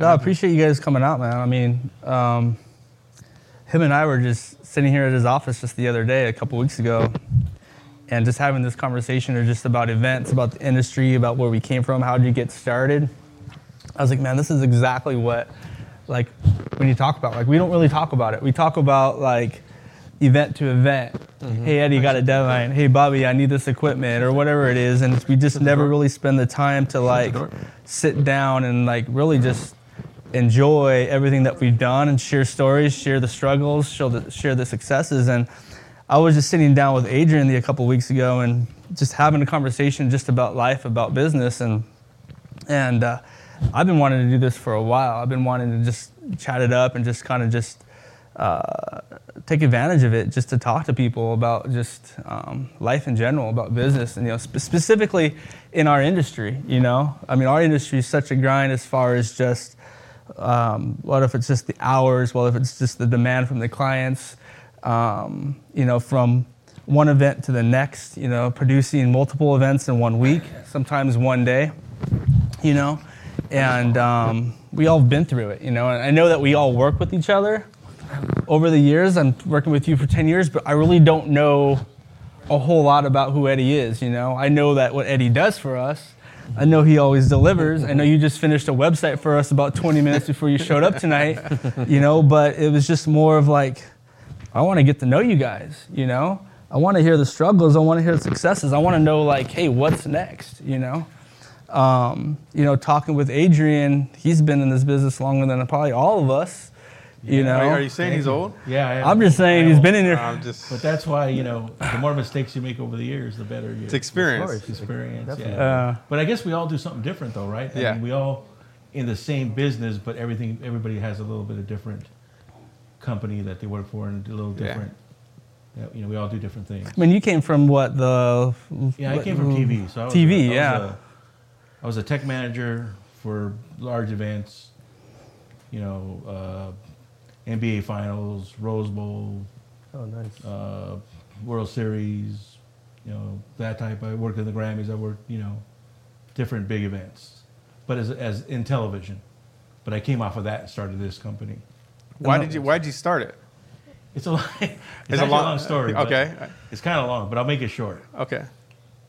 No, I appreciate you guys coming out, man. I mean, um, him and I were just sitting here at his office just the other day, a couple weeks ago, and just having this conversation or just about events, about the industry, about where we came from, how did you get started. I was like, man, this is exactly what, like, when you talk about, like, we don't really talk about it. We talk about like event to event. Hey Eddie, got a deadline. Hey Bobby, I need this equipment or whatever it is, and we just never really spend the time to like sit down and like really just enjoy everything that we've done and share stories, share the struggles, share the, share the successes. And I was just sitting down with Adrian a couple weeks ago and just having a conversation just about life, about business, and and uh, I've been wanting to do this for a while. I've been wanting to just chat it up and just kind of just uh, take advantage of it, just to talk to people about just um, life in general, about business, and you know spe- specifically in our industry. You know, I mean, our industry is such a grind as far as just um, what if it's just the hours, what if it's just the demand from the clients, um, you know, from one event to the next, you know, producing multiple events in one week, sometimes one day, you know, and um, we all have been through it, you know, and I know that we all work with each other over the years. I'm working with you for 10 years, but I really don't know a whole lot about who Eddie is, you know. I know that what Eddie does for us, I know he always delivers. I know you just finished a website for us about 20 minutes before you showed up tonight, you know, but it was just more of like, I want to get to know you guys, you know? I want to hear the struggles. I want to hear the successes. I want to know, like, hey, what's next, you know? Um, you know, talking with Adrian, he's been in this business longer than probably all of us, you know? Are, are you saying he's old? Yeah, I am. I'm just saying I he's am. been in here. I'm just. But that's why you know the more mistakes you make over the years, the better you. It's experience. It's experience. Yeah. Uh, but I guess we all do something different, though, right? I Yeah. mean, we all in the same business, but everything. Everybody has a little bit of different company that they work for, and a little different. Yeah, you know, we all do different things. I mean, you came from what the? Yeah, I came from TV, so I was TV, a- I was yeah. a- I was a tech manager for large events. You know, uh, NBA Finals, Rose Bowl, Oh, nice. uh, World Series, you know, that type. I worked in the Grammys. I worked, you know, different big events, but as, as in television. But I came off of that and started this company. Why did you Why did you start it? It's a long, it's, a actually a long- long story. okay. It's kind of long, but I'll make it short. Okay.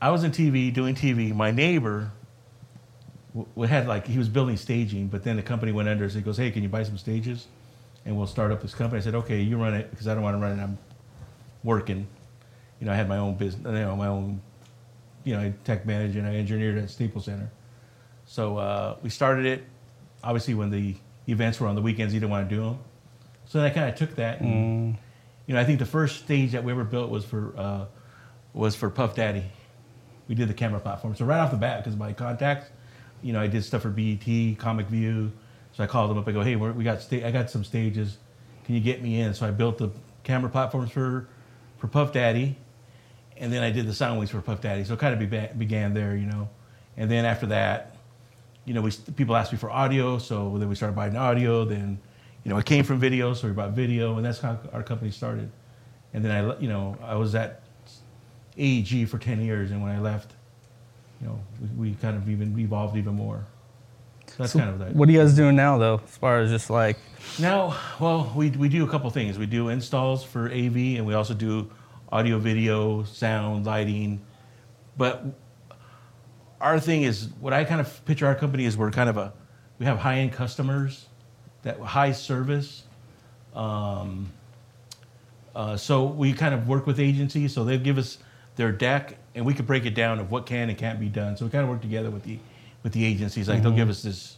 I was in TV doing TV. My neighbor w- w- had like he was building staging, but then the company went under. So he goes, "Hey, can you buy some stages, and we'll start up this company." I said, "Okay, you run it because I don't want to run it. I'm working. You know, I had my own business, you know, my own, you know, I tech manager and I engineered at Staples Center. So uh, we started it. Obviously, when the events were on the weekends, you didn't want to do them. So then I kind of took that, and you know, I think the first stage that we ever built was for uh, was for Puff Daddy. We did the camera platform. So right off the bat, because my contacts, you know, I did stuff for BET, Comic View. So I called them up. I go, hey, we got sta- I got some stages. Can you get me in? So I built the camera platforms for for Puff Daddy, and then I did the sound waves for Puff Daddy. So it kind of began, began there, you know. And then after that, you know, we people asked me for audio, so then we started buying audio. Then, you know, it came from video, so we bought video, and that's how our company started. And then I, you know, I was at AEG for ten years, and when I left, you know, we, we kind of even evolved even more. So that's So kind of that. What are you guys doing now, though, as far as just like? Now, well, we, we do a couple things. We do installs for AV, and we also do audio, video, sound, lighting. But our thing is what I kind of picture our company is we're kind of a we have high end customers that high service. Um, uh, so we kind of work with agencies, so they give us their deck, and we could break it down of what can and can't be done. So we kind of work together with the with the agencies. Like they'll give us this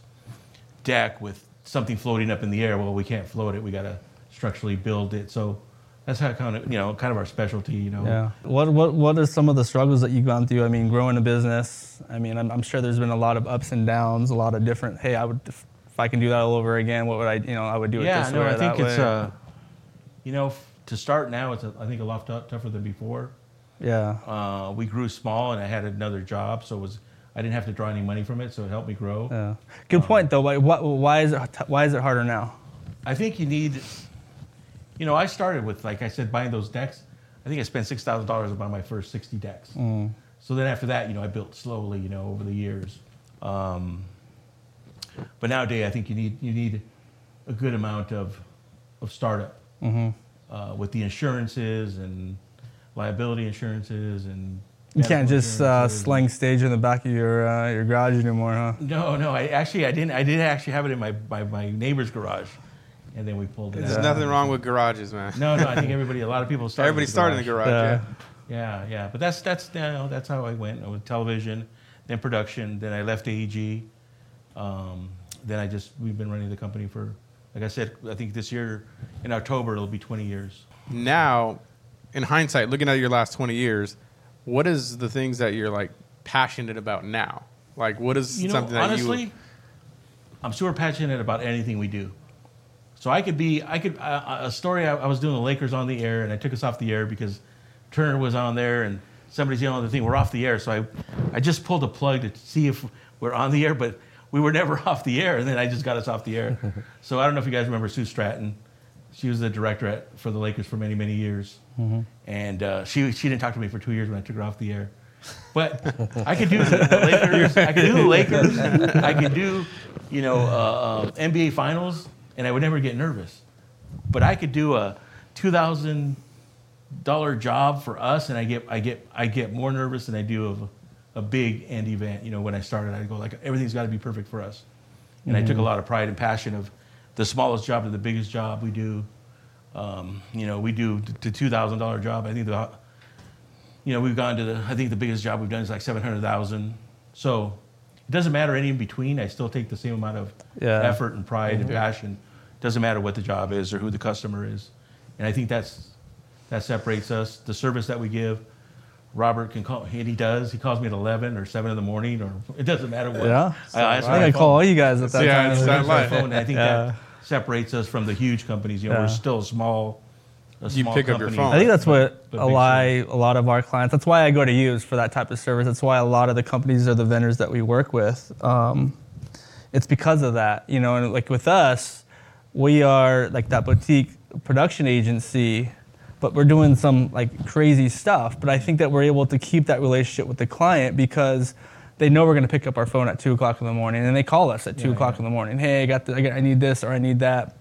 deck with something floating up in the air. Well, we can't float it. We got to structurally build it. So that's how kind of you know kind of our specialty. You know. Yeah. What what what are some of the struggles that you've gone through? I mean, growing a business. I mean, I'm, I'm sure there's been a lot of ups and downs, a lot of different. Hey, I would if, I can do that all over again. What would I? You know, I would do it yeah, this no, way or I think that it's way. uh, you know f- to start now it's a, I think a lot tou- tougher than before. yeah. Uh, we grew small, and I had another job, so it was I didn't have to draw any money from it, so it helped me grow. Yeah. Good point though. What, why is it why is it harder now? I think you need, you know, I started with like I said, buying those decks. I think I spent six thousand dollars to buy my first sixty decks. So then after that, you know, I built slowly, you know, over the years. Um, but nowadays, I think you need you need a good amount of of startup Mm-hmm. uh, with the insurances and liability insurances and. You can't just uh, insurances. sling stage in the back of your uh, your garage anymore, huh? No, no. I actually I didn't. I did actually have it in my my, my neighbor's garage, and then we pulled it. There's out. nothing wrong with garages, man. No, no. I think everybody, a lot of people started. Everybody with started in the garage. Yeah. Yeah. Yeah, yeah. But that's that's you know, that's how I went with television, then production, then I left AEG. Um, then I just we've been running the company for, like I said, I think this year in October it'll be 20 years. Now, in hindsight, looking at your last 20 years, what is the things that you're like passionate about now? Like, what is You know, something that honestly, you? I'm super passionate about anything we do. So I could be, I could uh, a story. I, I was doing the Lakers on the air, and I took us off the air because Turner was on there, and somebody's yelling at the thing. We're off the air, so I, I just pulled a plug to see if we're on the air, but we were never off the air, and then I just got us off the air. so I don't know if you guys remember Sue Stratton. She was the director at, for the Lakers for many, many years, and uh, she she didn't talk to me for two years when I took her off the air. But I could do the, Lakers. I could do the Lakers. I could do, you know, uh, uh, NBA Finals, and I would never get nervous. But I could do a two thousand dollar job for us, and I get I get I get more nervous than I do of a, big end event. You know, when I started, I would go like everything's got to be perfect for us, and I took a lot of pride and passion of the smallest job to the biggest job we do. Um, you know, we do the two thousand dollar job. I think the you know, we've gone to the, I think the biggest job we've done is like 700,000. So it doesn't matter any in between. I still take the same amount of Yeah. effort and pride and passion. Doesn't matter what the job is or who the customer is. And I think that's, that separates us. The service that we give, Robert can call, and he does. He calls me at 11 or 7 in the morning, or it doesn't matter what. Yeah. I, I answer think I phone. call all you guys at that Yeah, time. it's I that answer phone, I think Yeah. that separates us from the huge companies. You know, Yeah. we're still a small, You small pick up your phone. I think that's what But a big lot, a lot of our clients. That's why I go to use for that type of service. That's why a lot of the companies are the vendors that we work with. Um, it's because of that, you know. And like with us, we are like that boutique production agency, but we're doing some like crazy stuff. But I think that we're able to keep that relationship with the client because they know we're going to pick up our phone at two o'clock in the morning, and they call us at two Yeah, o'clock yeah. in the morning. Hey, I got, the, I got, I need this or I need that.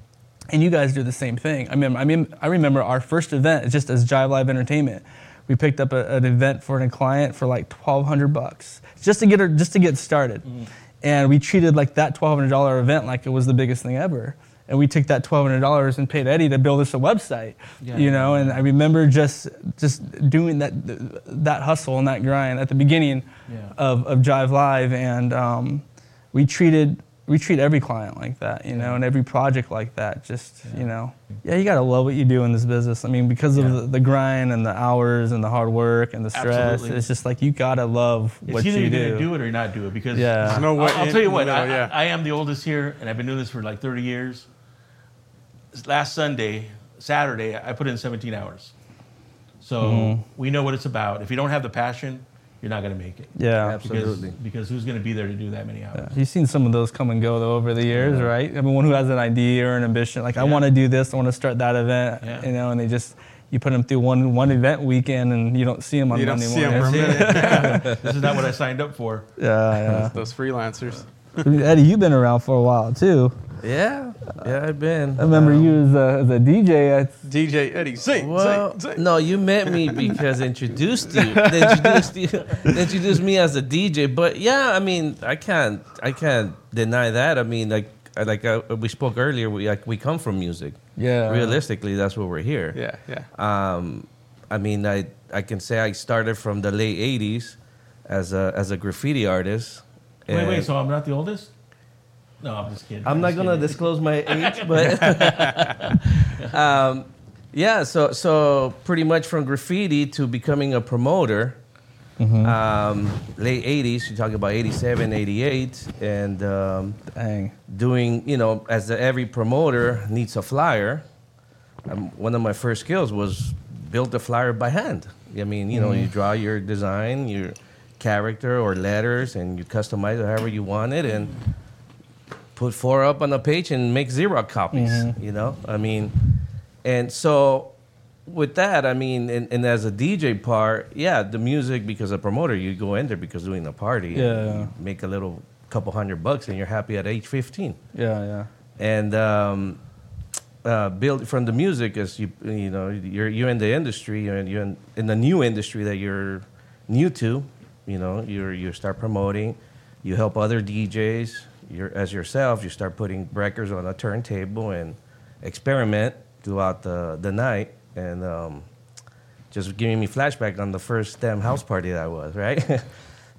And you guys do the same thing. I mean, I mean, I remember our first event just as Jive Live Entertainment. We picked up a, an event for a client for like twelve hundred bucks just to get her, just to get started, Mm-hmm. and we treated like that twelve hundred dollar event like it was the biggest thing ever. And we took that twelve hundred dollars and paid Eddie to build us a website, Yeah. you know. And I remember just just doing that that hustle and that grind at the beginning Yeah. of, of Jive Live, and um, we treated we treat every client like that, you know, and every project like that. Just you know, yeah, you gotta love what you do in this business. I mean, because Yeah. of the, the grind and the hours and the hard work and the stress, Absolutely. it's just like you gotta love It's what either you you're do. gonna do it or not do it because Yeah. There's no way I'll, I'll tell you what, no, I, yeah. I, I am the oldest here, and I've been doing this for like 30 years. Last Sunday, Saturday, I put in 17 hours. So Mm-hmm. we know what it's about. If you don't have the passion, you're not going to make it. yeah. Because, Absolutely. because who's going to be there to do that many hours? Yeah. You've seen some of those come and go though over the years, right? Everyone who has an idea or an ambition, like I want to do this, I want to start that event, Yeah. you know, and they just you put them through one one event weekend and you don't see them on You don't Monday see 'em morning. for a That's it. this is not what I signed up for. yeah, Those freelancers. Yeah. Eddie, you've been around for a while too. Yeah, yeah, I've been. I remember Um, you as a, as a DJ at DJ Eddie, sing, Well, sing, sing. no, you met me because I introduced you. They introduced you. Introduced me as a DJ. But yeah, I mean, I can't, I can't deny that. I mean, like, like uh, we spoke earlier, we like we come from music. yeah. Realistically, that's what we're here. Yeah, yeah. Um, I mean, I I can say I started from the late '80s as a as a graffiti artist. Wait, wait, so I'm not the oldest? No, I'm just kidding. I'm not gonna kidding. disclose my age, but um, yeah. So so pretty much from graffiti to becoming a promoter. Um, late 80s, you're talking about 87, 88, and um, Dang. doing, you know, as the, every promoter needs a flyer, um, one of my first skills was build the flyer by hand. I mean, you know, you draw your design, your character or letters, and you customize it however you want it, and put four up on the page and make zero copies. You know, I mean, and so with that, I mean, and, and as a DJ part, yeah, the music because a promoter, you go in there because doing a party, and Yeah. you make a little couple hundred bucks and you're happy at age 15 Yeah, yeah. and um, uh, build from the music as you you know you're you're in the industry and you're in, in the new industry that you're new to you know you're you start promoting you help other DJs you're as yourself you start putting records on a turntable and experiment throughout the the night. And um, just giving me flashback on the first damn house party that I was right?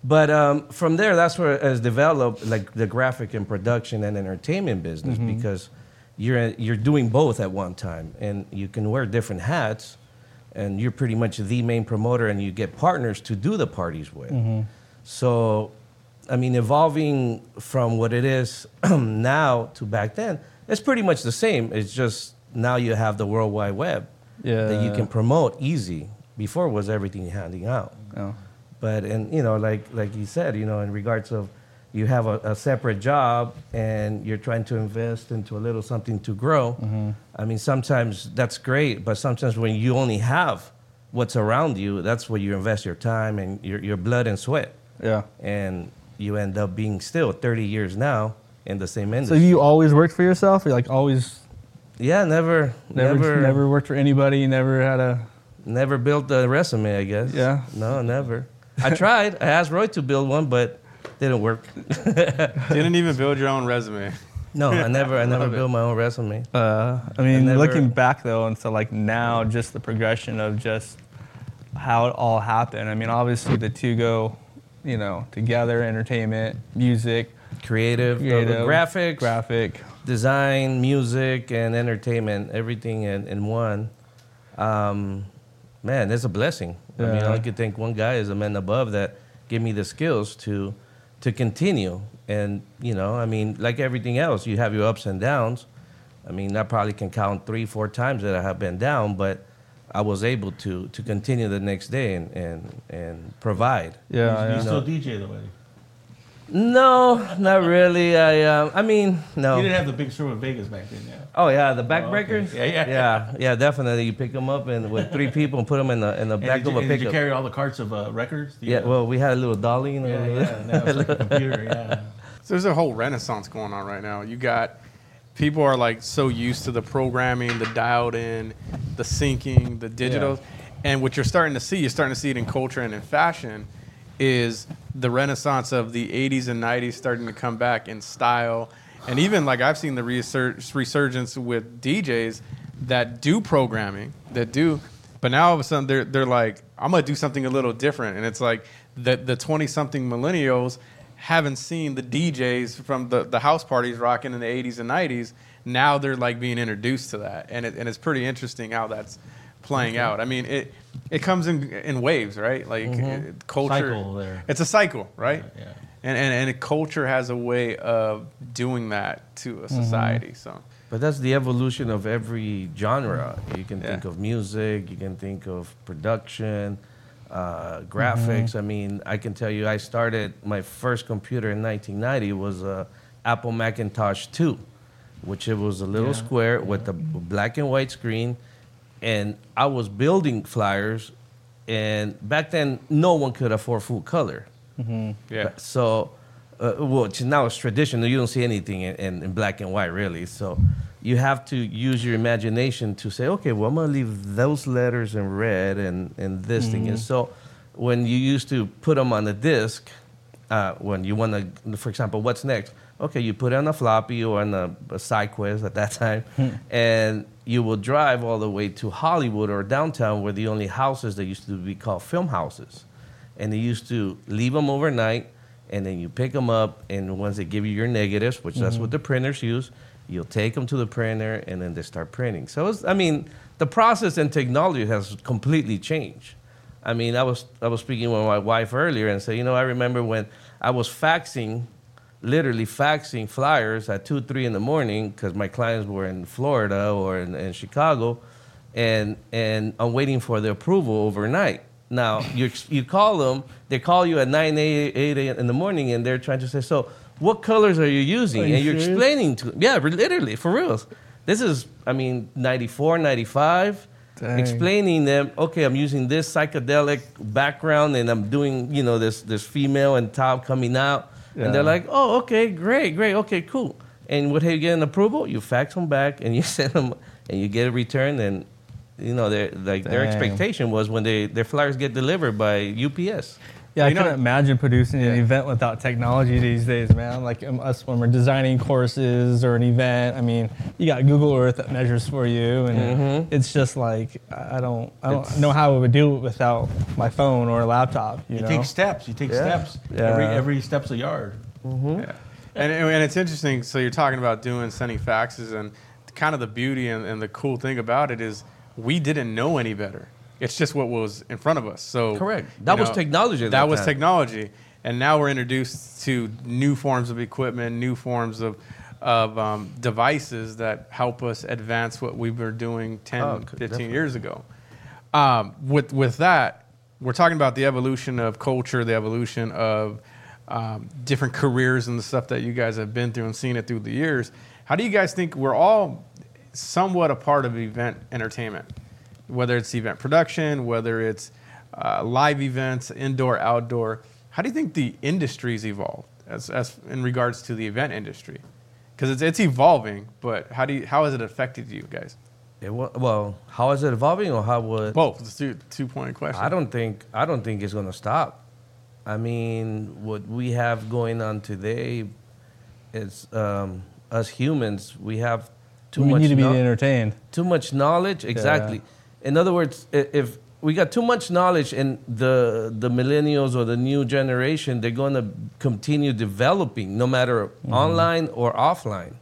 But um, from there that's where it has developed like the graphic and production and entertainment business because you're you're doing both at one time and you can wear different hats and you're pretty much the main promoter and you get partners to do the parties with. Mm-hmm. So i mean evolving from what it is now to back then it's pretty much the same. It's just now you have the world wide web that you can promote easy. Before it was everything handing out. Yeah. but and you know, like like you said, you know, in regards of you have a, a separate job and you're trying to invest into a little something to grow. Mm-hmm. I mean, sometimes that's great, but sometimes when you only have what's around you, that's where you invest your time and your your blood and sweat, Yeah. and you end up being still 30 years now in the same industry. So you always worked for yourself? Or like always yeah, never, never, never, never, worked for anybody, never had a Never built a resume, I guess. Yeah. No, never. I tried. I asked Roy to build one, but didn't work. Didn't even build your own resume. No, I never. I never built my own resume. Uh, I mean, never- looking back though, and so like now, just the progression of just how it all happened. I mean, obviously the two go, you know, together: entertainment, music, Creative, uh, creative, graphics, graphic. design, music, and entertainment. Everything in, in one. Um, man, it's a blessing. I mean, I could thank one guy as a man above that gave me the skills to to continue. And you know, I mean, like everything else, you have your ups and downs. I mean, I probably can count three, four times that I have been down, but I was able to to continue the next day and and, and provide. you, Yeah, you still DJ the wedding. No, not really. I um, I mean, no. You didn't have the big store in Vegas back then, yeah. Oh yeah, the Oh, okay. backbreakers. Yeah, yeah. yeah, yeah. Definitely, you pick them up and with three people and put them in the in the And back did, of you, a and did you pickup. carry all the carts of uh, records? Yeah, uh, well, we had a little dolly, you know. yeah, yeah. Now like a computer, yeah. So there's a whole renaissance going on right now. You got people are like so used to the programming, the dialed in, the syncing, the digital, and what you're starting to see, you're starting to see it in culture and in fashion, is the renaissance of the 80s and 90s starting to come back in style, and even like I've seen the resurg- resurgence with DJs that do programming, that do, but now all of a sudden they're they're like, I'm gonna do something a little different, and it's like the the 20 something millennials haven't seen the DJs from the, the house parties rocking in the 80s and 90s. Now they're like being introduced to that, and it, and it's pretty interesting how that's playing out. I mean, it it comes in in waves, right? Like mm-hmm. it- culture, Cycle there. it's a cycle, right? Yeah. And, and and culture has a way of doing that to a mm-hmm. society. So But that's the evolution of every genre. You can think of music, you can think of production, uh, mm-hmm. graphics. I mean, I can tell you, I started my first computer in 1990 was a Apple Macintosh 2, which it was a little Yeah. square with a black and white screen, and I was building flyers. And back then, no one could afford full color. yeah, So, uh, which now it's traditional. You don't see anything in, in, in black and white, really. So, you have to use your imagination to say, okay, well, I'm going to leave those letters in red and, and this thing. And so, when you used to put them on the disc, uh, when you want to, for example, what's next? Okay, you put it on a floppy or on a, a SyQuest at that time, and you will drive all the way to Hollywood or downtown, where the only houses that used to be called film houses. And they used to leave them overnight and then you pick them up and once they give you your negatives which that's what mm-hmm. the printers use you'll take them to the printer and then they start printing. So it's, i mean the process and technology has completely changed. I mean i was i was speaking with my wife earlier and say you know i remember when i was faxing literally faxing flyers at 2 3 in the morning because my clients were in florida or in, in chicago and and i'm waiting for the approval overnight now you you call them, they call you at nine eight eight a.m. in the morning, and they're trying to say, so what colors are you using? Are you and you're serious? explaining to them. yeah, literally for real. This is I mean 94, 95, Dang. explaining them. Okay, I'm using this psychedelic background, and I'm doing you know this this female and top coming out. And they're like, oh, okay, great, great, okay, cool. And what, how you get an approval? You fax them back and you send them and you get a return. And, you know, they're, like their Dang. expectation was when they, their flyers get delivered by UPS. Yeah, I You know- couldn't imagine producing an event without technology these days, man. Like um, us when we're designing courses or an event. I mean, you got Google Earth that measures for you, and Mm-hmm. it's just like I I don't, I don't It's- know how I would do it without my phone or a laptop. You, You know, take steps. You take Yeah. steps. Yeah. Every every step's a yard. Yeah. And, and it's interesting. So you're talking about doing sending faxes, and kind of the beauty and, and the cool thing about it is we didn't know any better. It's just what was in front of us. So Correct. That was technology That, that was technology, and now we're introduced to new forms of equipment, new forms of of um, devices that help us advance what we were doing 10, Oh, 15 definitely. years ago. Um, with with that, we're talking about the evolution of culture, the evolution of um, different careers and the stuff that you guys have been through and seen it through the years. How do you guys think we're all somewhat a part of event entertainment, whether it's event production, whether it's uh, live events, indoor, outdoor? How do you think the industry's evolved as, as in regards to the event industry? Because it's, it's evolving, but how do you, how has it affected you guys? It wa- well, how is it evolving or how would Both. It's a two, two point question. I don't think I don't think it's gonna stop. I mean, what we have going on today is um, us humans. We have too we much. need to be kno- entertained. too much knowledge. Exactly. In other words, if we got too much knowledge, and the the millennials or the new generation, they're going to continue developing, no matter mm-hmm. online or offline.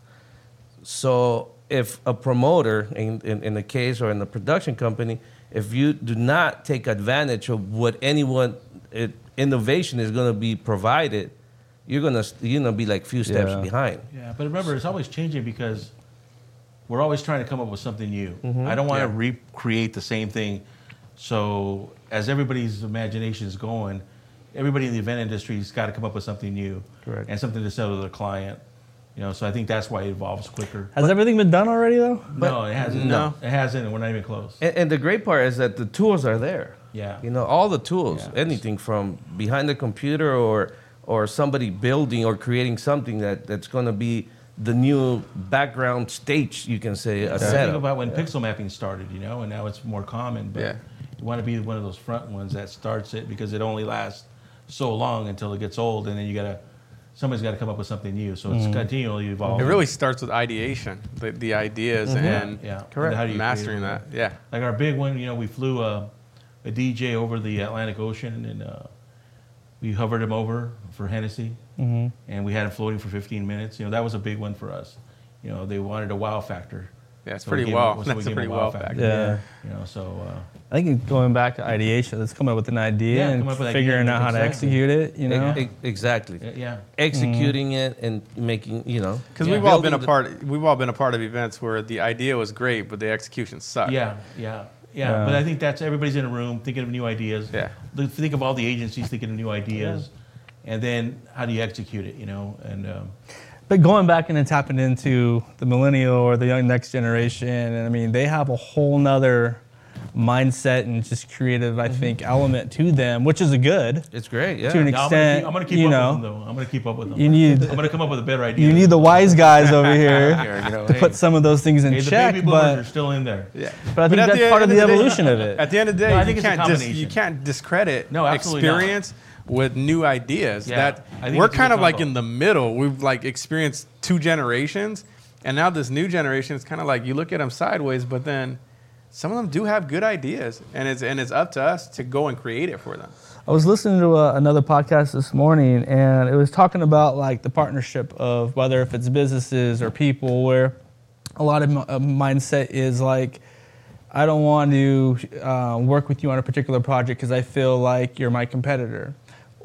So if a promoter, in, in, in the case or in the production company, if you do not take advantage of what anyone it, innovation is going to be provided, you're gonna you're gonna be like few steps Yeah. behind. Yeah, but remember, it's always changing because we're always trying to come up with something new. Mm-hmm. I don't want to Yeah. recreate the same thing. So as everybody's imagination is going, everybody in the event industry's got to come up with something new Correct. and something to sell to their client. You know, so I think that's why it evolves quicker. Has everything been done already though? no, it hasn't. No. it hasn't, and we're not even close. And, and the great part is that the tools are there. Yeah. You know, all the tools, Yeah. anything from behind the computer or or somebody building or creating something that, that's going to be the new background stage, you can say, a I think setup. about when pixel mapping started, you know, and now it's more common. But Yeah. you want to be one of those front ones that starts it because it only lasts so long until it gets old, and then you gotta somebody's got to come up with something new. So it's continually evolving. It really starts with ideation, the, the ideas, and yeah, Correct. And how do you mastering that. Yeah. Like our big one, you know, we flew a, a DJ over the Atlantic Ocean and uh, we hovered him over for Hennessy, Mm-hmm. and we had him floating for 15 minutes. You know, that was a big one for us. You know, they wanted a wow factor. Yeah, it's So we pretty gave well. him- so we That's a gave him pretty wow well factor. factor. Yeah. You know, so uh, I think going back to ideation, let's come up with an idea Yeah, and come up with an idea figuring and out how to execute it. You know, E- exactly. yeah, yeah. Executing it and making, you know. Because Yeah. we've all been a part. We've all been a part of events where the idea was great, but the execution sucked. Yeah, yeah, yeah. Yeah. But I think that's everybody's in a room thinking of new ideas. Yeah. Think of all the agencies thinking of new ideas, and then how do you execute it? You know, and um, But going back and then tapping into the millennial or the young next generation, and I mean, they have a whole nother mindset and just creative, I think, element to them, which is a good. It's great, yeah. To an no, I'm gonna extent, keep, I'm gonna keep you up know, with them though. I'm gonna keep up with them. You need I'm gonna come up with a better idea. you need the wise guys over here Here, you know, to hey, put some of those things in hey, the check. baby boomers But are still in there. Yeah. But I think at that's the part of the day- evolution of it. At the end of the day, No, I you think it's a can't dis- combination. you can't discredit No, absolutely not. Experience with new ideas. Yeah, that we're kind good of like in the middle. We've like experienced two generations, and now this new generation is kind of like you look at them sideways, but then some of them do have good ideas, and it's and it's up to us to go and create it for them. I was listening to uh another podcast this morning, and it was talking about like the partnership of whether if it's businesses or people, where a lot of mi- uh, mindset is like, I don't want to uh, work with you on a particular project because I feel like you're my competitor,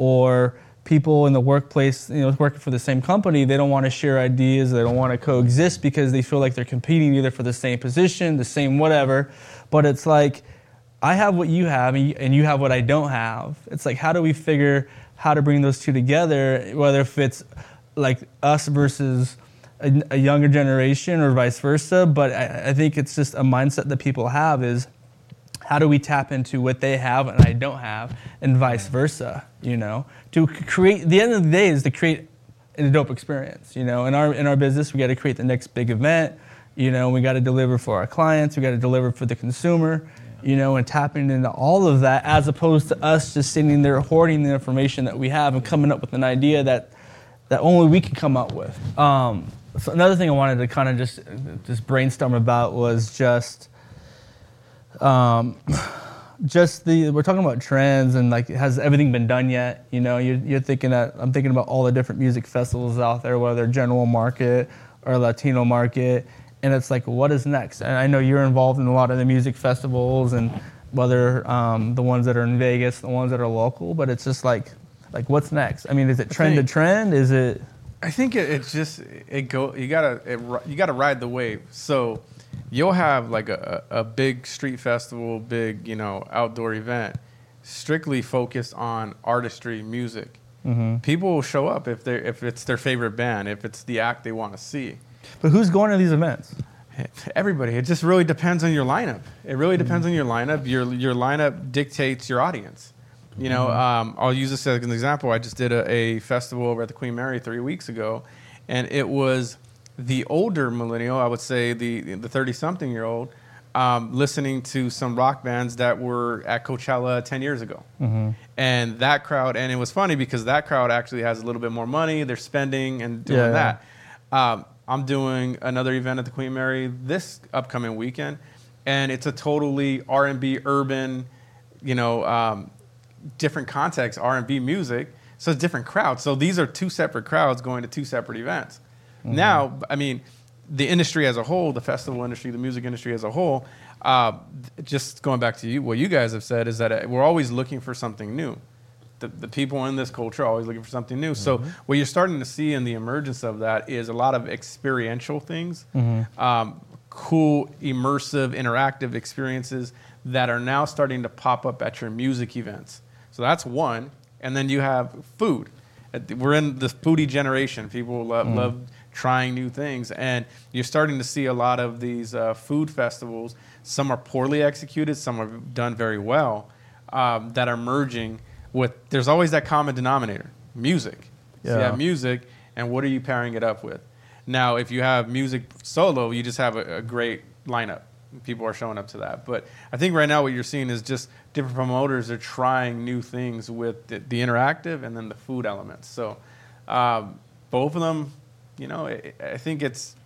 or people in the workplace, you know, working for the same company, they don't want to share ideas, they don't want to coexist because they feel like they're competing either for the same position, the same whatever. But it's like, I have what you have, and you, have what I don't have. It's like, how do we figure how to bring those two together, whether if it's like us versus a, a younger generation or vice versa. But I, I think it's just a mindset that people have is how do we tap into what they have and I don't have, and vice versa. You know, to create. The end of the day is to create a dope experience. You know, in our in our business, we got to create the next big event. You know, we got to deliver for our clients. We got to deliver for the consumer. You know, and tapping into all of that, as opposed to us just sitting there hoarding the information that we have and coming up with an idea that that only we can come up with. Um, so another thing I wanted to kind of just just brainstorm about was just um, just the we're talking about trends and like has everything been done yet? You know, you're, you're thinking that I'm thinking about all the different music festivals out there, whether general market or Latino market, and it's like what is next? And I know you're involved in a lot of the music festivals and whether um, the ones that are in Vegas, the ones that are local, but it's just like like what's next? I mean, is it trend to trend? Is it I think it, it's just it go. You gotta it, you gotta ride the wave. So you'll have like a, a big street festival, big you know outdoor event, strictly focused on artistry, music. Mm-hmm. People will show up if they if it's their favorite band, if it's the act they want to see. but who's going to these events? Everybody. It just really depends on your lineup. It really mm-hmm. depends on your lineup. Your your lineup dictates your audience. You know, mm-hmm. um, I'll use this as an example. I just did a, a festival over at the Queen Mary three weeks ago, and it was the older millennial, I would say the the thirty something year old, um, listening to some rock bands that were at Coachella ten years ago, and that crowd. And it was funny because that crowd actually has a little bit more money. They're spending and doing yeah. that. Um, I'm doing another event at the Queen Mary this upcoming weekend, and it's a totally R&B urban, you know, um, different context R&B music. So it's different crowds. So these are two separate crowds going to two separate events. Now, I mean, the industry as a whole, the festival industry, the music industry as a whole, uh, just going back to you, what you guys have said is that uh, we're always looking for something new the, the people in this culture are always looking for something new. So what you're starting to see in the emergence of that is a lot of experiential things, um, cool, immersive, interactive experiences that are now starting to pop up at your music events. So that's one. And then you have food. We're in this foodie generation. People love, love trying new things. And you're starting to see a lot of these uh, food festivals. Some are poorly executed, some are done very well, um, that are merging with, there's always that common denominator music. So you Yeah. have music, and what are you pairing it up with? Now, if you have music solo, you just have a, a great lineup. People are showing up to that. But I think right now what you're seeing is just different promoters are trying new things with the, the interactive and then the food elements. So um, both of them, you know, I, I think it's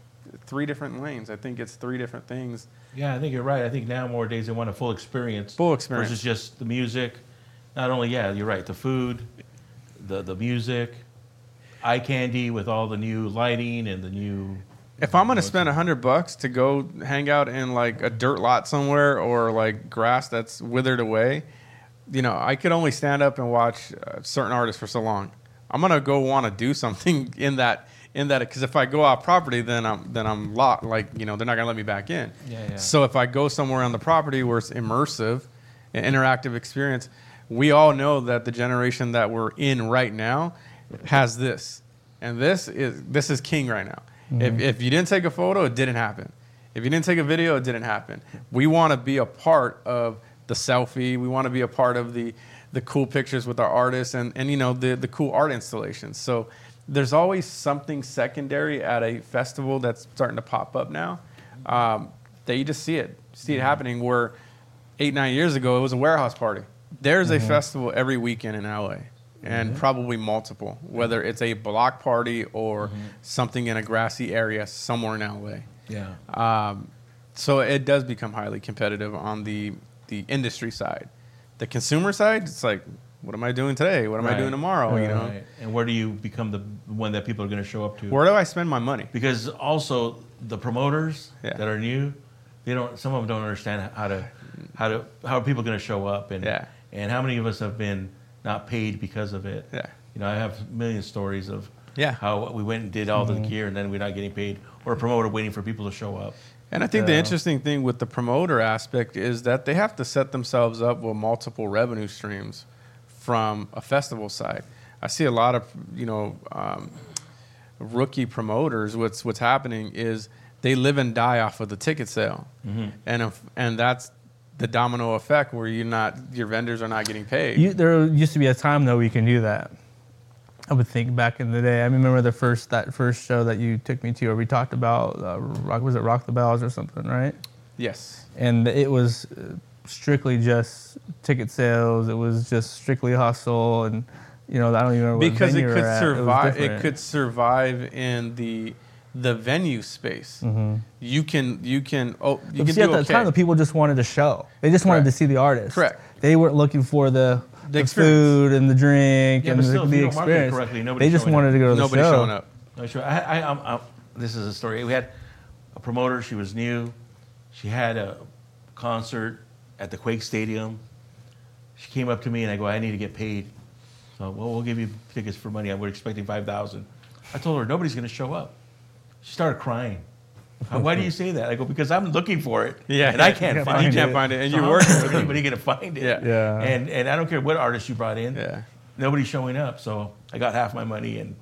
three different lanes. I think it's three different things. Yeah, I think you're right. I think now more days they want a full experience. Full experience. Versus just the music. Not only, yeah, you're right, the food, the, the music, eye candy with all the new lighting and the new. If I'm gonna spend a hundred bucks to go hang out in like a dirt lot somewhere or like grass that's withered away, you know, I could only stand up and watch uh, certain artists for so long. I'm gonna go want to do something in that in that because if I go off property, then I'm then I'm locked. Like you know, they're not gonna let me back in. Yeah, yeah. So if I go somewhere on the property where it's immersive, an interactive experience, we all know that the generation that we're in right now has this, and this is this is king right now. If, mm-hmm. if you didn't take a photo, it didn't happen. If you didn't take a video, it didn't happen. We want to be a part of the selfie. We want to be a part of the the cool pictures with our artists and, and you know the the cool art installations. So there's always something secondary at a festival that's starting to pop up now um, that you just see it see it happening. Where eight nine years ago it was a warehouse party. There's a festival every weekend in LA. And probably multiple, whether it's a block party or something in a grassy area somewhere in LA. Yeah. Um, so it does become highly competitive on the the industry side. The consumer side, it's like, what am I doing today? What am I doing tomorrow? You know, Right. And where do you become the one that people are going to show up to? where do I spend my money? because also the promoters Yeah. that are new, they don't. Some of them don't understand how to, how to, how are people going to show up and Yeah. and how many of us have been not paid because of it. Yeah. You know, I have a million stories of Yeah. how we went and did all Mm-hmm. the gear and then we're not getting paid, or a promoter waiting for people to show up. And I think the interesting thing with the promoter aspect is that they have to set themselves up with multiple revenue streams from a festival side. I see a lot of you know um, rookie promoters. What's what's happening is they live and die off of the ticket sale, and if, and that's the domino effect where you're not your vendors are not getting paid. You, there used to be a time though we can do that. I would think back in the day. I remember the first that first show that you took me to, where we talked about uh, rock. Was it Rock the Bells or something, right? Yes. And it was uh, strictly just ticket sales. It was just strictly hustle, and you know I don't even know what because it venue could we're at. was survive. It, different. could survive in the the venue space. You can you can oh you Mm-hmm. But can see, do at the okay. time, the people just wanted a show. They just wanted Correct. to see the artist. Correct. They weren't looking for the, the, experience. food and the drink Yeah, and but the, still, if the you don't market it experience. correctly, they nobody's just showing wanted up. to go to the Nobody show. showing up. No, sure. I, I, I'm, I'm, this is a story. We had a promoter. She was new. She had a concert at the Quake Stadium. She came up to me and I go, I need to get paid. So, well, we'll give you tickets for money. I was expecting five thousand. I told her nobody's going to show up. She started crying. "Uh, Why do you say that? I go because I'm looking for it. Yeah, and I yeah. can't You find you it. can't find it, and So you're working is with them. anybody going to find it? Yeah. Yeah. And and I don't care what artist you brought in. Yeah. Nobody's showing up, so I got half my money and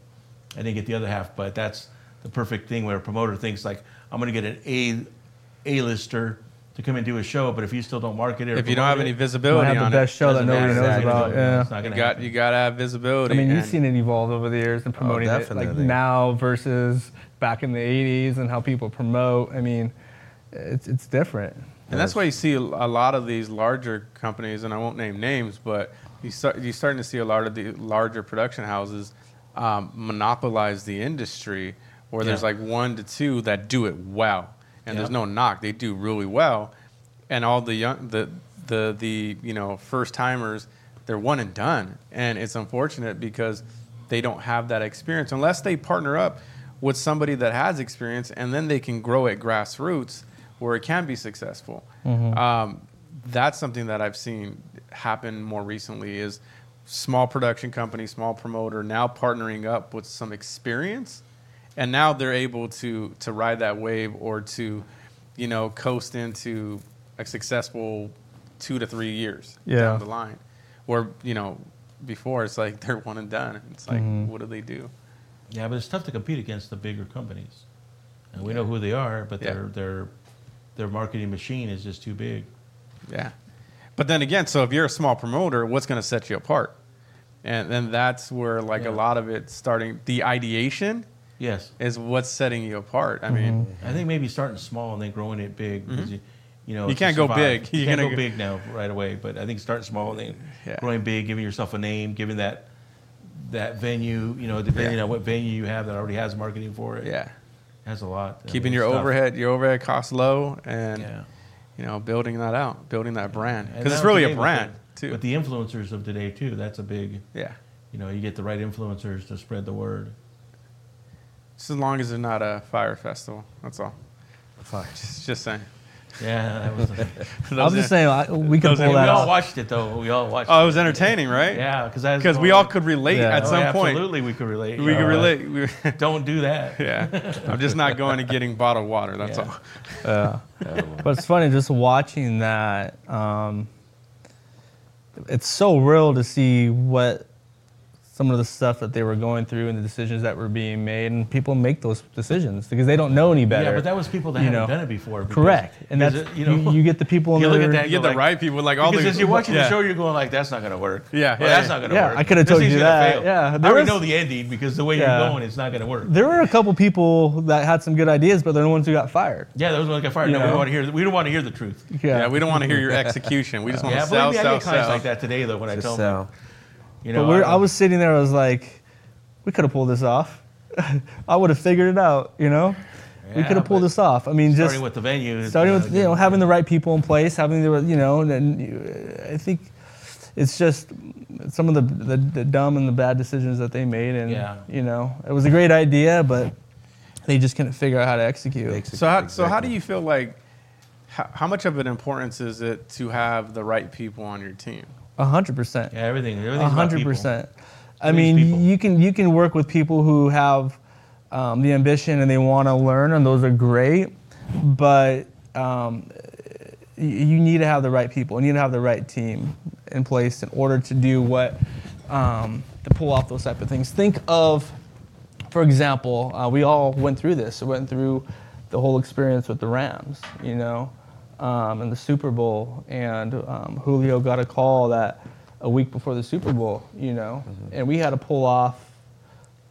I didn't get the other half. But that's the perfect thing where a promoter thinks like I'm going to get an A A lister to come and do a show, but if you still don't market it, If you don't have promote any it, Might visibility have the best it, show that nobody knows Exactly. about. Yeah. it's not you gonna got happen. you got to have visibility. I mean, you've seen it evolve over the years and promoting it like now versus back in the 80s and how people promote. I mean, it's, it's different. And that's why you see a a lot of these larger companies, and I won't name names, but you start you're starting to see a lot of the larger production houses um, monopolize the industry, where there's like one to two that do it well, and there's no knock; they do really well, and all the young the the the you know first timers, they're one and done, and it's unfortunate because they don't have that experience unless they partner up with somebody that has experience, and then they can grow at grassroots where it can be successful. Um, that's something that I've seen happen more recently is small production company, small promoter now partnering up with some experience, and now they're able to to ride that wave or to, you know, coast into a successful two to three years Yeah. down the line. Where you know before it's like they're one and done. It's like Mm-hmm. what do they do? Yeah, but it's tough to compete against the bigger companies, and we know who they are, but Yeah. their their their marketing machine is just too big. Yeah. But then again, so if you're a small promoter, what's going to set you apart? And then that's where like Yeah. a lot of it starting the ideation Yes, is what's setting you apart. I mean, I think maybe starting small and then growing it big. because You, you know, Mm-hmm. You can't go big. You You're can't go go- big now right away. But I think starting small and then Yeah. growing big, giving yourself a name, giving that that venue. You know, depending Yeah. on what venue you have that already has marketing for it. yeah. has a lot. I Keeping mean, your it's overhead your overhead costs low and Yeah. you know, building that out, building that brand. Cuz it's really today a with brand the, too. With the influencers of today too, that's a big. yeah. You know, you get the right influencers to spread the word. Just as long as it's not a Fyre Festival. That's all. Fyre. Just, just saying. Yeah, that was. I'm just saying, I, we could those- pull we that all off. watched it though. We all watched. Oh, it it. was entertaining, right? Yeah, because Because we all could relate Yeah. at Oh, some yeah, point. Absolutely, we could relate. We could Uh, relate. We, Don't do that. yeah. I'm just not going to getting bottled water. That's Yeah. all. Yeah. but it's funny just watching that. Um, it's so real to see what some of the stuff that they were going through and the decisions that were being made, and people make those decisions because they don't know any better. Yeah, but that was people that you haven't know. done it before. because- And that's it- you, know you, get the people in you look there- at that You get the like- right people, like all because the. as you're watching yeah. the show, you're going like, "That's not going to work." Yeah, Well, yeah, that's not going to Yeah, work. I coulda This told thing's you that. fail. Yeah, I already was- know the ending because the way Yeah. you're going, it's not going to work. There were a couple people that had some good ideas, but they're the ones who got fired. Yeah, those ones got fired. You No, we don't want to hear. We don't want to hear the truth. Yeah, we don't want to hear your execution. We just want to believe sell, me, I sell, get clients sell. like that today though when I Just tell them, sell. You know, but we're, I, I was sitting there, I was like, we could have pulled this off. I would have figured it out, you know? we could have pulled this off. I mean, starting just with the venue. starting uh, with you know having the right people in place, having the you know, and then you- I think it's just some of the, the the dumb and the bad decisions that they made, and Yeah. you know, it was a great idea, but they just couldn't figure out how to execute. Ex- So how, so how do you feel like, how, how much of an importance is it to have the right people on your team? A hundred percent. Yeah, everything. A hundred percent. I mean, people. you can you can work with people who have um, the ambition and they want to learn, and those are great. But um, y- you need to have the right people. You need to have the right team in place in order to do what um, to pull off those type of things. Think of, for example, uh, we all went through this. We went through the whole experience with the Rams, you know, um, and the Super Bowl. And um, Julio got a call that a week before the Super Bowl, you know, and we had to pull off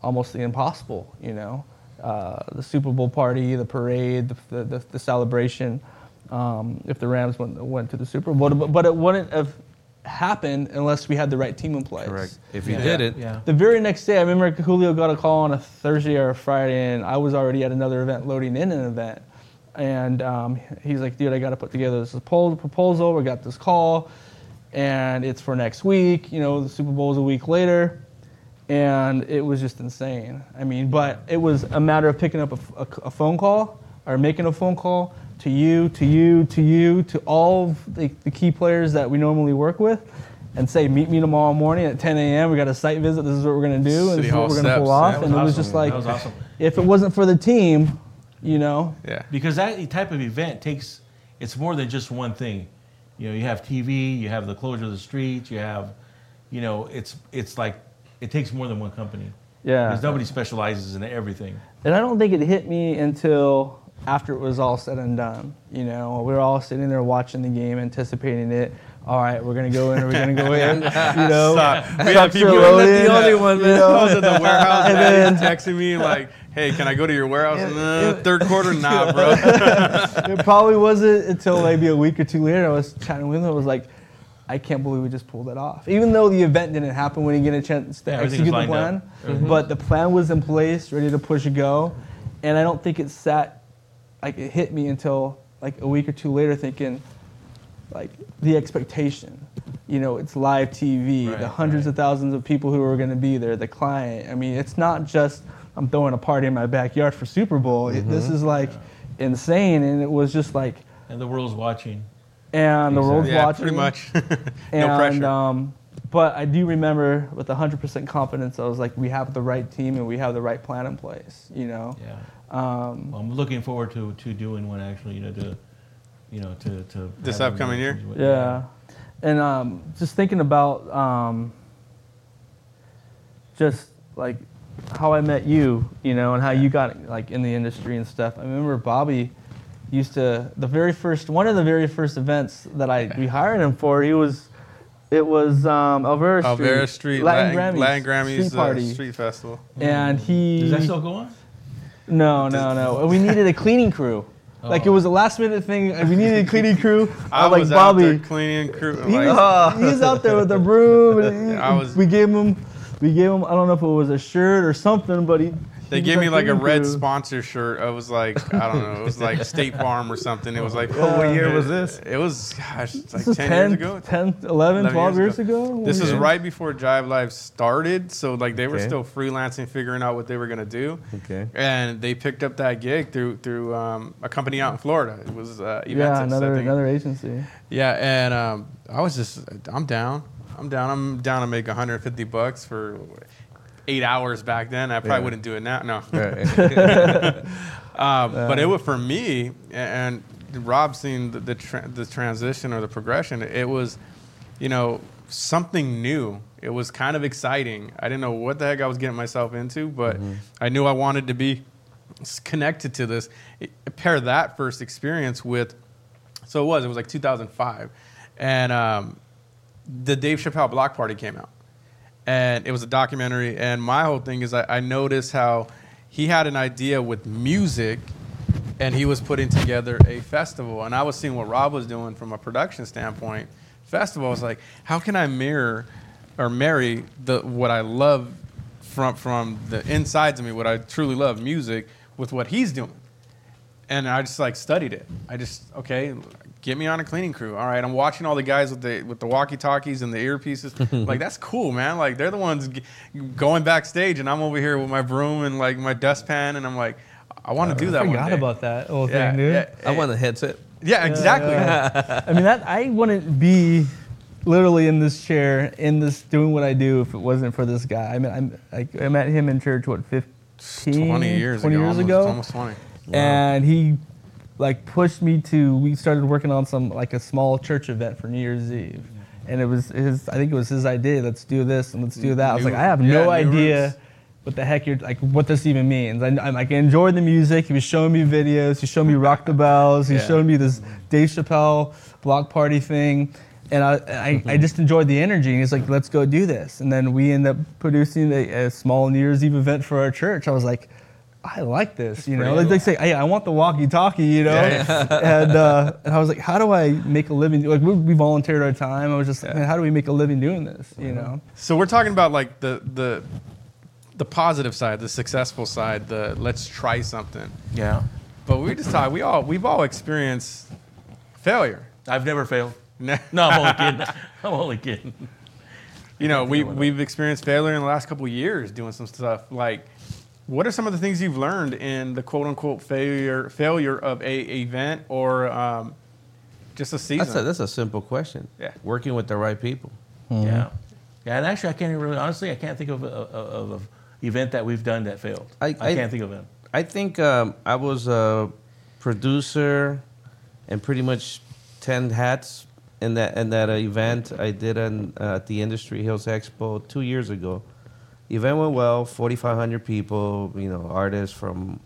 almost the impossible. You know, uh, the Super Bowl party, the parade, the the, the celebration. Um, if the Rams went went to the Super Bowl, but, but it wouldn't have happened unless we had the right team in place. Correct. If you Yeah. did it, Yeah. The very next day, I remember Julio got a call on a Thursday or a Friday, and I was already at another event loading in an event. And um, he's like, dude, I got to put together this proposal- proposal. We got this call, and it's for next week. You know, the Super Bowl's a week later. And it was just insane. I mean, but it was a matter of picking up a phone call or making a phone call to you, to you, to you, to all of the, the key players that we normally work with and say, meet me tomorrow morning at 10 a.m. We got a site visit. This is what we're going to do. And City this is what we're going to steps. pull off. was and it was awesome. just like, awesome. if it wasn't for the team, you know, Yeah. because that type of event takes it's more than just one thing you know you have tv you have the closure of the streets you have you know it's it's like it takes more than one company Yeah. because nobody specializes in everything And I don't think it hit me until after it was all said and done. You know, we were all sitting there watching the game, anticipating it. All right, we're gonna go in. Or we're gonna go in. You know, Stop. We trucks people- You're not loaded. the only one, you know. I was at the warehouse and then- texting me like, "Hey, can I go to your warehouse?" It- Nah, it- third quarter, nah, bro. it probably wasn't until maybe a week or two later. I was chatting with him. I was like, I can't believe we just pulled it off. Even though the event didn't happen, we didn't get a chance to Yeah, execute the plan. lined up. Mm-hmm. But the plan was in place, ready to push and go. And I don't think it sat, like it hit me until like a week or two later, thinking, like the expectation. You know, it's live TV, the hundreds right. of thousands of people who are going to be there, the client. I mean, it's not just I'm throwing a party in my backyard for Super Bowl. It- this is like insane, and it was just like, and the world's watching and the world's yeah, watching. pretty much. And, no pressure. Um, but I do remember with 100% confidence, I was like, we have the right team and we have the right plan in place. You know. yeah Um, well, i'm looking forward to to doing one actually you know to you know to to This upcoming year? Yeah. And um, just thinking about um, just like how I met you, you know, and how you got like in the industry and stuff. I remember Bobby used to the very first one of the very first events that I we hired him for. He was it was um, Olvera Street, Olvera Street, Latin, Latin, Grammys, Latin Grammys street uh, party, street festival. and he does that still go on no, no, no. We needed a cleaning crew. Like it Oh. was a last minute thing. We needed a cleaning crew. I was like was out there cleaning crew. He Like, was, he was out there with a broom. And he- I was- we gave him, we gave him. I don't know if it was a shirt or something, but he. They gave me like a cleaning red sponsor shirt. I was like, I don't know, it was like State Farm or something. It was like, Oh, what year was this? It was, gosh, it's like This 10, 10, years ago. 10, 11, 12 years ago. This is Yeah. right before Jive Live started, so like they were Okay. still freelancing, figuring out what they were gonna do. Okay. And they picked up that gig through through um, a company out in Florida. It was uh, Eventus, Yeah, another another agency. Yeah, and um, I was just, I'm down. I'm down. I'm down to make 150 bucks for eight hours back then. I probably Yeah. wouldn't do it now. No. Right. Um, but it was for me, and Rob seen the the, tra- the transition or the progression. It was, you know, something new. It was kind of exciting. I didn't know what the heck I was getting myself into, but I knew I wanted to be connected to this. It, pair that first experience with, so it was. It was like 2005, and um, the Dave Chappelle Block Party came out and it was a documentary. And my whole thing is I, I noticed how he had an idea with music, and he was putting together a festival. And I was seeing what Rob was doing from a production standpoint. Festival I was like, how can I mirror or marry the what I love from from the insides of me, what I truly love, music, with what he's doing and I just like studied it. I just okay, get me on a cleaning crew. All right, I'm watching all the guys with the with the walkie talkies and the earpieces. like that's cool, man. Like they're the ones g- going backstage, and I'm over here with my broom and like my dustpan, and I'm like, I want to uh, do that. I one forgot day. about that whole Yeah, thing, dude. yeah, I want a headset. yeah, exactly. I mean, that I wouldn't be literally in this chair, in this doing what I do if it wasn't for this guy. I mean, I'm, I, I met him in church what 15, 20 years 20 ago. years almost, ago, almost 20. and he like pushed me to. We started working on some like a small church event for New Year's Eve, and it was his. I think it was his idea. Let's do this and let's do that. I was New- like, I have yeah, no idea. roots. What the heck you're like? What this even means? I, I'm like, I enjoyed the music. He was showing me videos. He showed me Rock the Bells. He Yeah. showed me this Dave Chappelle block party thing. and I, I, mm-hmm. I just enjoyed the energy. And he's like, let's go do this. And then we end up producing a, a small New Year's Eve event for our church. I was like, I like this, you know. Like they say, hey, I want the walkie-talkie, you know. and uh, and I was like, how do I make a living? Like we, we volunteered our time. I was just like, man, how do we make a living doing this, you know? So we're talking about like the the the positive side, the successful side, the let's try something. Yeah. But we just talk. We all we've all experienced failure. I've never failed. No, No, I'm only kidding. I'm only kidding. you know, we think of it. we've experienced failure in the last couple of years doing some stuff. Like, what are some of the things you've learned in the quote unquote failure failure of a event or um, just a season? That's a, that's a simple question. Yeah. Working with the right people. Yeah. Yeah, and actually, I can't even really, honestly, I can't think of a, of of a event that we've done that failed. I- I, I- can't think of it. I think um, I was a producer and pretty much 10 hats in that in that uh, event I did an, uh, at the Industry Hills Expo two years ago. Event went well, 4,500 people, you know, artists from.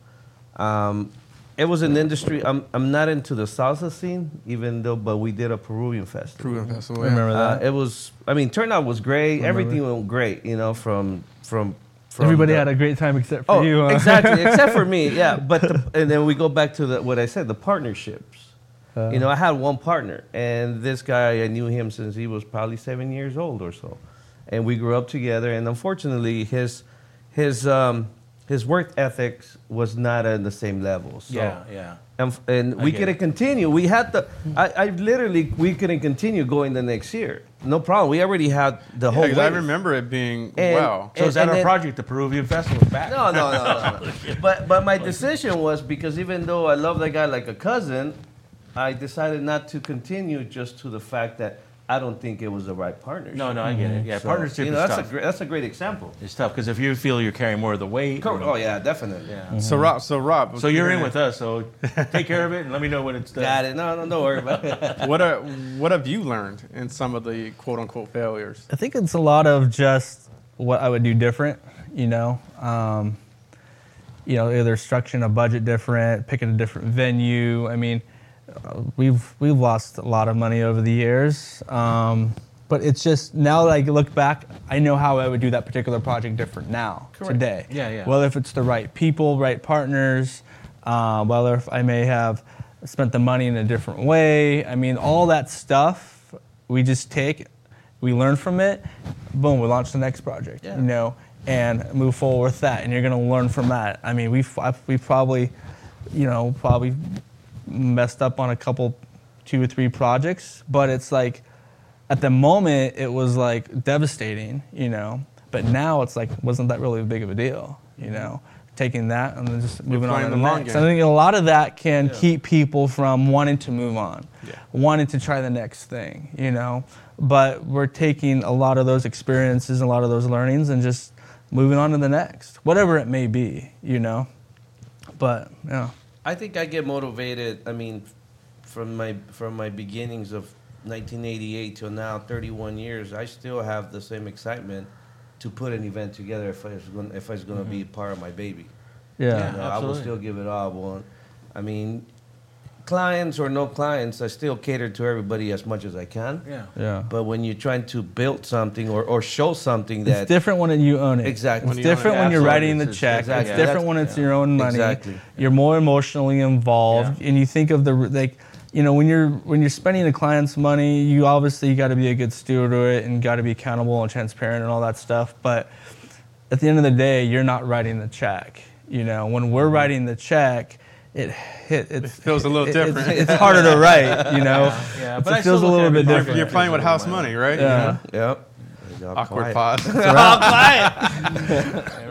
Um, it was an industry. I'm, I'm not into the salsa scene, even though, but we did a Peruvian festival. Proven festival. I remember Uh, that. it was. I mean, turnout was great. Remember. Everything went great. You know, from from. from Everybody the- had a great time except for Oh, you. huh? exactly, except for me. Yeah, but the, and then we go back to the, what I said, the partnerships. Uh, you know, I had one partner, and this guy I knew him since he was probably seven years old or so, and we grew up together. And unfortunately, his his um, his work ethics was not at the same level. So, yeah, yeah. and, and we couldn't it. continue. We had to. I, I literally we couldn't continue going the next year. No problem. We already had the whole. Because I remember it being And- wow. So is that and our then- project, the Peruvian Festival, back? No, no, no, no. no. but but my decision was because even though I love that guy like a cousin, I decided not to continue just to the fact that I don't think it was the right partnership. No, no, I get it. Yeah, So, partnership you know, is that's tough. a great, that's a great example. it's tough because if you feel you're carrying more of the weight. Cor- and- Oh yeah, definitely. Yeah. So Rob, so Rob, So you're in with us. So take care of it and let me know when it's done. Got it. No, no, don't worry about it. what are, what have you learned in some of the quote unquote failures? I think it's a lot of just what I would do different, you know. Um, you know, either structuring a budget different, picking a different venue. I mean, we've we've lost a lot of money over the years, um, but it's just now that I look back, I know how I would do that particular project different now today. Yeah, yeah. Whether if it's the right people, right partners, uh, whether if I may have spent the money in a different way. I mean, all that stuff we just take, we learn from it, boom, we launch the next project. Yeah. You know, and move forward with that, and you're gonna learn from that. I mean, we've we probably, you know, probably messed up on a couple, two or three projects, but it's like, at the moment it was like devastating, you know. But now it's like, wasn't that really a big of a deal, you know? Taking that and then just moving on to the long next. game. I think a lot of that can keep people from wanting to move on, Yeah. wanting to try the next thing, you know. But we're taking a lot of those experiences, and a lot of those learnings, and just moving on to the next, whatever it may be, you know. But yeah. I think I get motivated. I mean, from my from my beginnings of 1988 till now, 31 years, I still have the same excitement to put an event together if it's going if it's going to be mm-hmm. part of my baby. Yeah. You know, I will still give it all. I mean, clients or no clients, I still cater to everybody as much as I can. Yeah. Yeah. But when you're trying to build something or, or show something that It's different when you own it. Exactly. It's When you different it, when you're writing the check. exactly. It's different That's- when it's yeah. your own money. Exactly. You're more emotionally involved, Yeah. and you think of the like, you know, when you're when you're spending the client's money, you obviously got to be a good steward of it and got to be accountable and transparent and all that stuff. But at the end of the day, you're not writing the check. You know, when we're mm-hmm. writing the check, it hit. It feels a little it- different. It's, it's harder to write. You know, Yeah, It's- but I it feels a still look little bit everything different. You're playing with house Money. money, right? Yeah. Yep. Awkward quiet. pause.